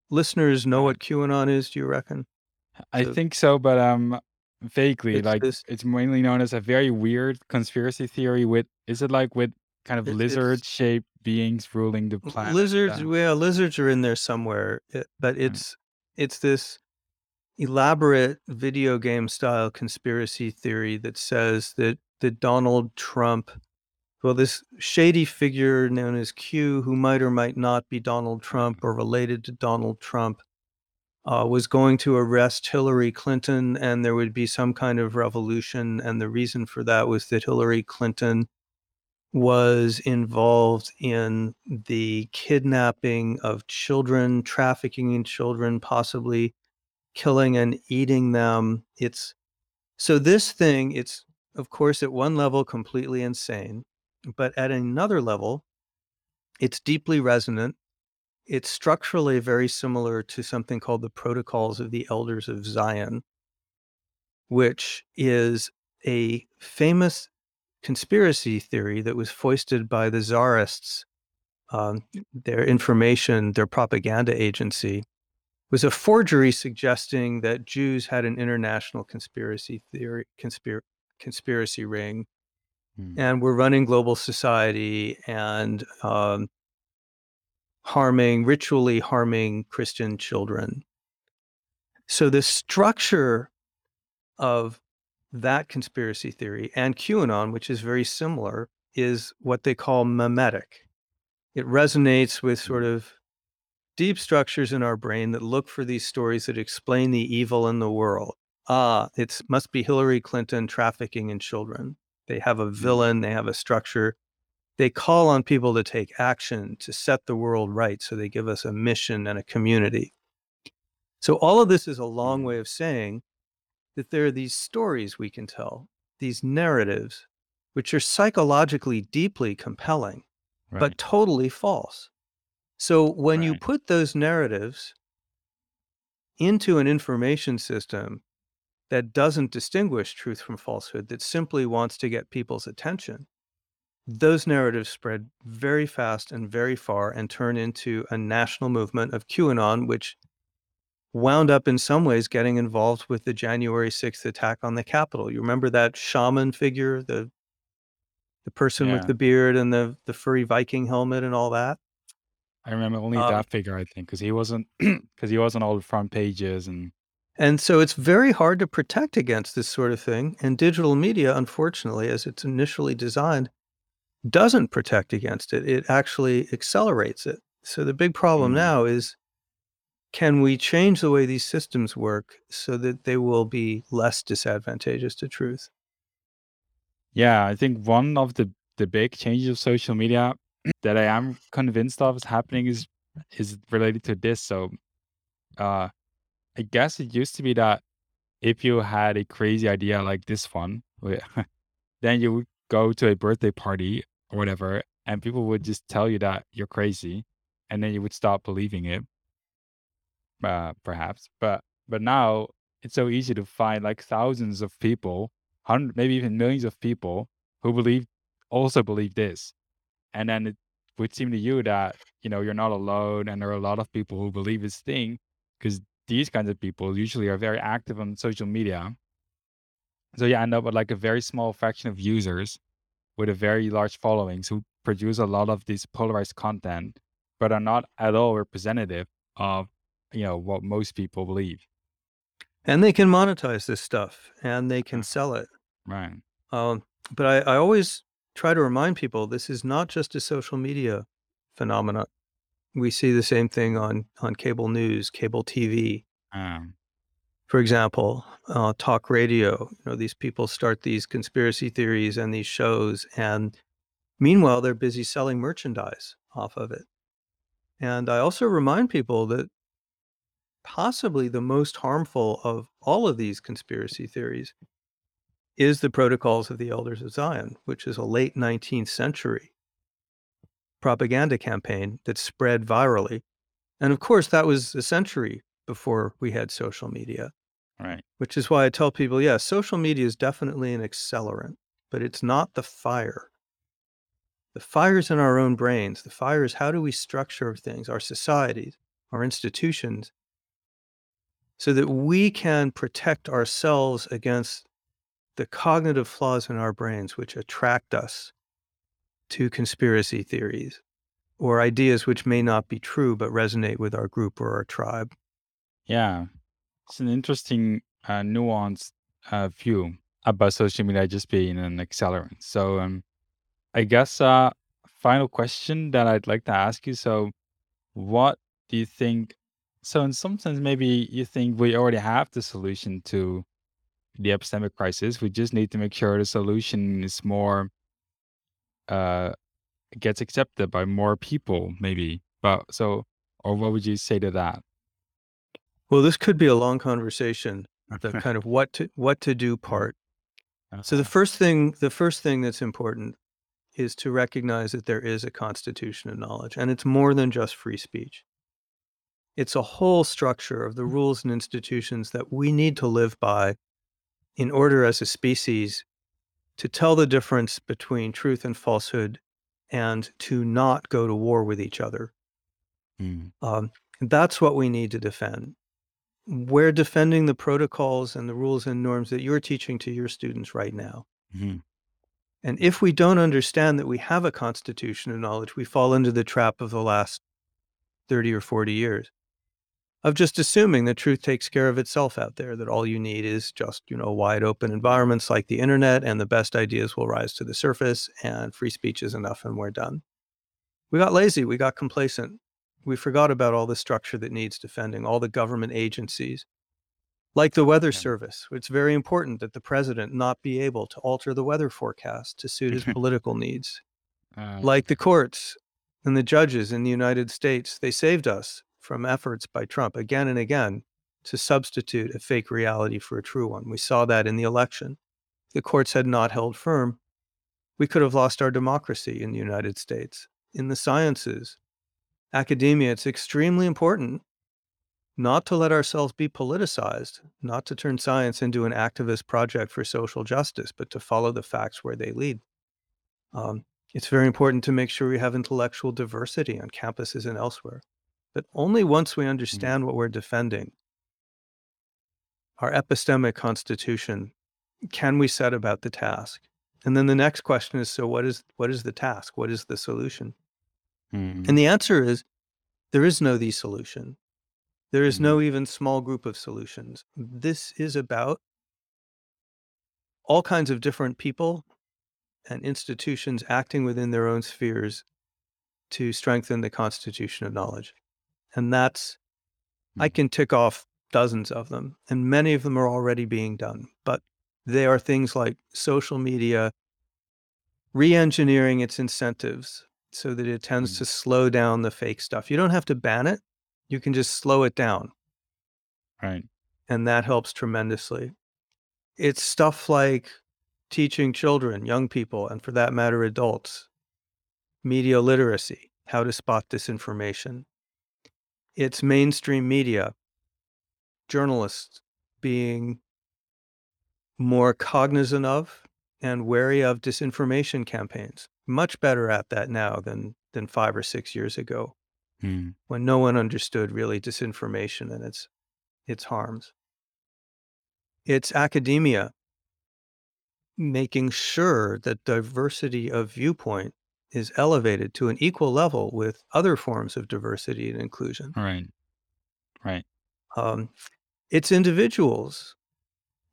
S2: listeners know what QAnon is, do you reckon?
S1: I
S2: So
S1: think so, but um, vaguely.
S2: it's
S1: Like
S2: this
S1: it's mainly known as a very weird conspiracy theory. With is it like with kind of
S2: it's
S1: lizard-shaped beings ruling the planet?
S2: lizards,
S1: Uh,
S2: well, lizards are in there somewhere, but
S1: mm,
S2: it's it's this elaborate video game style conspiracy theory that says that that Donald Trump, well, this shady figure known as Q, who might or might not be Donald Trump or related to Donald Trump, uh, was going to arrest Hillary Clinton and there would be some kind of revolution. And the reason for that was that Hillary Clinton was involved in the kidnapping of children, trafficking in children, possibly killing and eating them. It's so this thing, it's of course at one level completely insane, but at another level, it's deeply resonant. It's structurally very similar to something called the Protocols of the Elders of Zion, which is a famous conspiracy theory that was foisted by the czarists, um, their information, their propaganda agency, was a forgery suggesting that Jews had an international conspiracy theory, conspir- conspiracy ring,
S1: Hmm.
S2: and were running global society and um, harming, ritually harming Christian children. So the structure of that conspiracy theory and QAnon, which is very similar, is what they call memetic. It resonates with hmm. sort of deep structures in our brain that look for these stories that explain the evil in the world. Ah, it must be Hillary Clinton trafficking in children. They have a hmm. villain, they have a structure. They call on people to take action to set the world right. So they give us a mission and a community. So all of this is a long hmm. way of saying that there are these stories we can tell, these narratives, which are psychologically deeply compelling,
S1: Right.
S2: but totally false. So when you put those narratives into an information system that doesn't distinguish truth from falsehood, that simply wants to get people's attention, those narratives spread very fast and very far and turn into a national movement of QAnon, which wound up in some ways getting involved with the January 6th attack on the Capitol. You remember that shaman figure, the the person
S1: Yeah.
S2: with the beard and the the furry Viking helmet and all that?
S1: I remember only
S2: Um,
S1: that figure, I think, because he wasn't [clears throat] because he was on all the front pages and
S2: And so it's very hard to protect against this sort of thing. And digital media, unfortunately, as it's initially designed, doesn't protect against it. It actually accelerates it. So the big problem
S1: Mm.
S2: now is can we change the way these systems work so that they will be less disadvantageous to truth?
S1: yeah, I think one of the the big changes of social media [clears throat] that I am convinced of is happening is is related to this. So, uh, I guess it used to be that if you had a crazy idea like this one, [laughs] then you would go to a birthday party or whatever, and people would just tell you that you're crazy, and then you would stop believing it, uh, perhaps. But but now it's so easy to find like thousands of people, hundred, maybe even millions of people who believe also believe this, and then it would seem to you that you know you're not alone, and there are a lot of people who believe this thing because these kinds of people usually are very active on social media. So you end up with like a very small fraction of users with a very large followings who produce a lot of this polarized content, but are not at all representative of you know what most people believe.
S2: And they can monetize this stuff and they can sell it.
S1: Right.
S2: Um, but I, I always try to remind people this is not just a social media phenomenon. We see the same thing on, on cable news, cable TV,
S1: Um,
S2: for example, uh, talk radio. You know, these people start these conspiracy theories and these shows, and meanwhile, they're busy selling merchandise off of it. And I also remind people that possibly the most harmful of all of these conspiracy theories is the Protocols of the Elders of Zion, which is a late 19th century propaganda campaign that spread virally. And of course, that was a century before we had social media
S1: right.
S2: which is why I tell people, yeah, social media is definitely an accelerant, but it's not the fire. The fire's in our own brains. The fire is how do we structure things, our societies, our institutions, so that we can protect ourselves against the cognitive flaws in our brains which attract us to conspiracy theories or ideas which may not be true but resonate with our group or our tribe.
S1: Yeah. It's an interesting, uh, nuanced uh, view about social media just being an accelerant. So, um, I guess uh, final question that I'd like to ask you. So, what do you think? So, in some sense, maybe you think we already have the solution to the epistemic crisis. We just need to make sure the solution is more uh, gets accepted by more people, maybe. But so, or what would you say to that?
S2: Well, this could be a long conversation, the kind of what to what to do part. So the first thing the first thing that's important is to recognize that there is a constitution of knowledge and it's more than just free speech. It's a whole structure of the rules and institutions that we need to live by in order as a species to tell the difference between truth and falsehood and to not go to war with each other.
S1: Mm,
S2: Um, that's what we need to defend. We're defending the protocols and the rules and norms that you're teaching to your students right now.
S1: mhm,
S2: And if we don't understand that we have a constitution of knowledge, we fall into the trap of the last 30 or 40 years of just assuming that truth takes care of itself out there, that all you need is just, you know, wide open environments like the internet and the best ideas will rise to the surface and free speech is enough and we're done. We got lazy, we got complacent. We forgot about all the structure that needs defending, all the government agencies. Like the Weather. Service, it's very important that the president not be able to alter the weather forecast to suit his [laughs] political needs.
S1: uh,
S2: Like the courts and the judges in the United States, they saved us from efforts by Trump again and again to substitute a fake reality for a true one. We saw that in the election. The courts had not held firm. We could have lost our democracy in the United States. In the sciences, academia, it's extremely important not to let ourselves be politicized, not to turn science into an activist project for social justice, but to follow the facts where they lead. Um, it's very important to make sure we have intellectual diversity on campuses and elsewhere. But only once we understand what we're defending, our epistemic constitution, can we set about the task. And then the next question is so what is what is the task? What is the solution?
S1: mm,
S2: And the answer is there is no the solution. There is
S1: Mhm.
S2: no even small group of solutions. This is about all kinds of different people and institutions acting within their own spheres to strengthen the constitution of knowledge. And that's, I
S1: Mm.
S2: can tick off dozens of them, and many of them are already being done. But they are things like social media, re engineering its incentives so that it tends
S1: Mm.
S2: to slow down the fake stuff. You don't have to ban it, you can just slow it down.
S1: right.
S2: and that helps tremendously. It's stuff like teaching children, young people, and for that matter, adults, media literacy, how to spot disinformation. It's mainstream media, journalists being more cognizant of and wary of disinformation campaigns. Much better at that now than than five or six years ago
S1: Mm,
S2: when no one understood really disinformation and its its harms. It's academia making sure that diversity of viewpoint is elevated to an equal level with other forms of diversity and inclusion.
S1: right. Right.
S2: Um, it's individuals.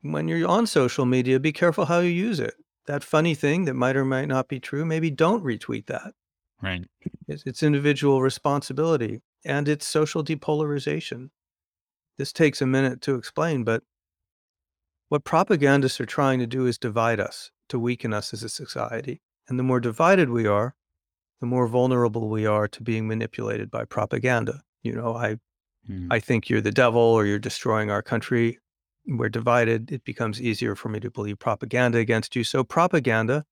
S2: When you're on social media, be careful how you use it. That funny thing that might or might not be true, maybe don't retweet that.
S1: Right.
S2: It's, it's individual responsibility and it's social depolarization. This takes a minute to explain, but what propagandists are trying to do is divide us, to weaken us as a society. And the more divided we are, the more vulnerable we are to being manipulated by propaganda. You know, I,
S1: Mm,
S2: I think you're the devil or you're destroying our country. We're divided. It becomes easier for me to believe propaganda against you. So, propaganda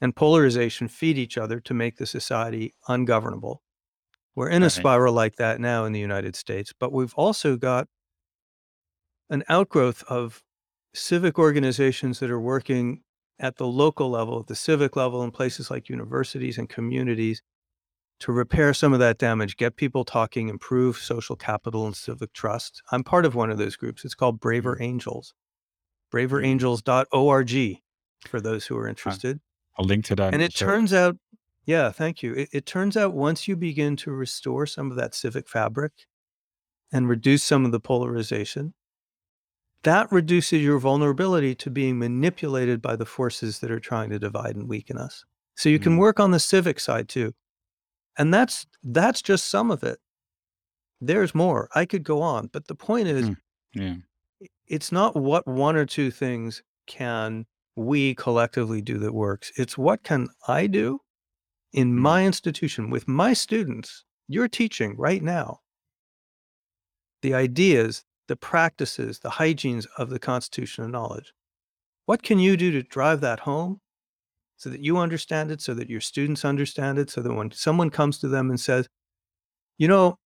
S2: and polarization feed each other to make the society ungovernable. We're in a
S1: Right.
S2: spiral like that now in the United States, but we've also got an outgrowth of civic organizations that are working at the local level, at the civic level, in places like universities and communities to repair some of that damage, get people talking, improve social capital and civic trust. I'm part of one of those groups. It's called Braver mm-hmm. Angels. braverangels.org mm-hmm. for those who are interested.
S1: I'll link to that.
S2: And it
S1: show.
S2: turns out, yeah, thank you. It, it turns out once you begin to restore some of that civic fabric and reduce some of the polarization, that reduces your vulnerability to being manipulated by the forces that are trying to divide and weaken us. So you can
S1: Mm.
S2: work on the civic side too. And that's that's just some of it. There's more. I could go on, but the point is
S1: Mm. Yeah.
S2: it's not what one or two things can we collectively do that works. It's what can I do in
S1: Mhm.
S2: my institution with my students. You're teaching right now. The ideas, the practices, the hygienes of the Constitution of Knowledge. What can you do to drive that home so that you understand it, so that your students understand it, so that when someone comes to them and says, you know,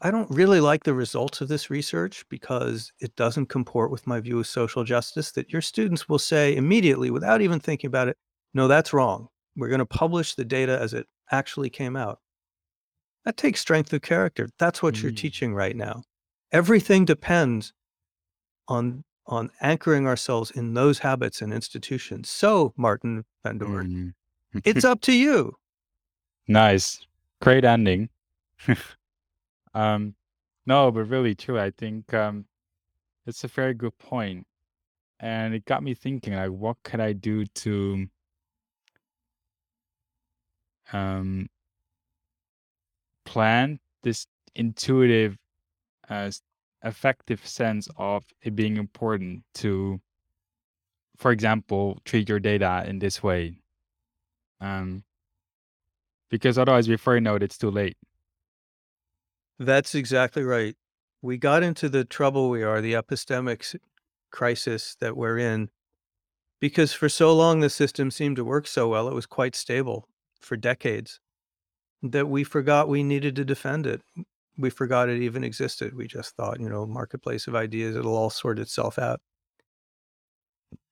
S2: I don't really like the results of this research because it doesn't comport with my view of social justice, that your students will say immediately, without even thinking about it, no, that's wrong. We're going to publish the data as it actually came out. That takes strength of character. That's what you're
S1: Mm.
S2: teaching right now. Everything depends on on anchoring ourselves in those habits and institutions. So, Martin Van Doorn,
S1: Mm.
S2: it's [laughs] up to you.
S1: Nice. Great ending. [laughs] um no, but really true. I think um it's a very good point. And it got me thinking like what could I do to um plan this intuitive uh effective sense of it being important to for example treat your data in this way. Um because otherwise before you know it it's too late.
S2: That's exactly right. We got into the trouble we are, the epistemic crisis that we're in, because for so long the system seemed to work so well, it was quite stable for decades, that we forgot we needed to defend it. We forgot it even existed. We just thought, you know, marketplace of ideas, it'll all sort itself out.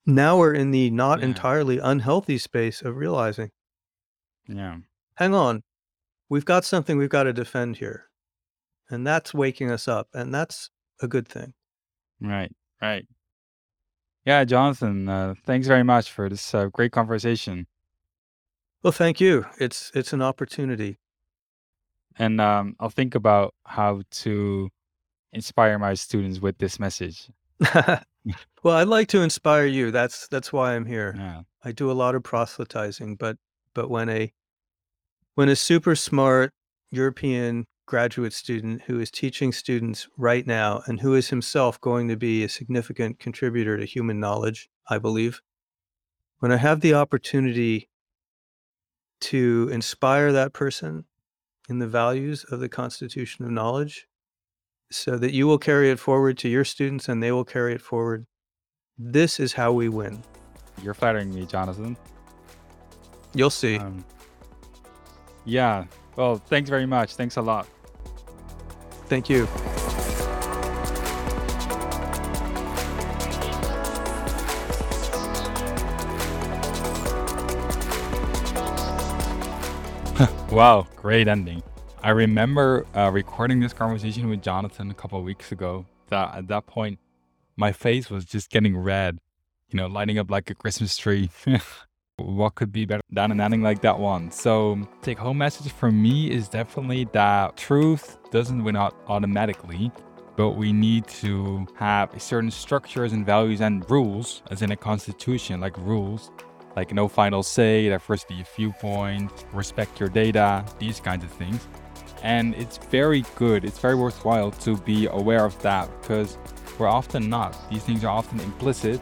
S2: Now we're in the not
S1: Yeah.
S2: entirely unhealthy space of realizing,
S1: Yeah.
S2: hang on, we've got something we've got to defend here. And that's waking us up. And that's a good thing.
S1: Right, right. Yeah, Jonathan, uh, thanks very much for this uh, great conversation.
S2: Well, thank you. It's it's an opportunity.
S1: And um, I'll think about how to inspire my students with this message. [laughs]
S2: well, I'd like to inspire you. That's that's why I'm here.
S1: Yeah.
S2: I do a lot of proselytizing, but but when a when a super smart European graduate student who is teaching students right now and who is himself going to be a significant contributor to human knowledge, I believe, when I have the opportunity to inspire that person in the values of the Constitution of Knowledge so that you will carry it forward to your students and they will carry it forward. This is how we win.
S1: You're flattering me, Jonathan.
S2: You'll see.
S1: Um, yeah. Well, thanks very much. Thanks a lot.
S2: Thank you.
S1: Wow, great ending. I remember uh, recording this conversation with Jonathan a couple weeks ago. That at that point, my face was just getting red, you know, lighting up like a Christmas tree. [laughs] what could be better than an ending like that one? So, take home message for me is definitely that truth doesn't win out automatically, but we need to have certain structures and values and rules, as in a constitution, like rules like no final say, diversity of viewpoint, respect your data, these kinds of things. And it's very good, it's very worthwhile to be aware of that because we're often not. These things are often implicit,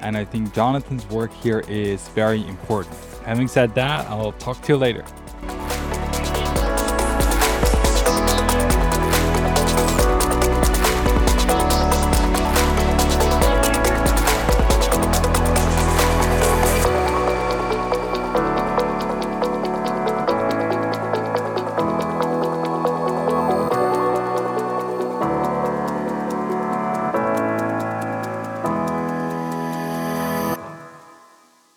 S1: and I think Jonathan's work here is very important. Having said that, I'll talk to you later.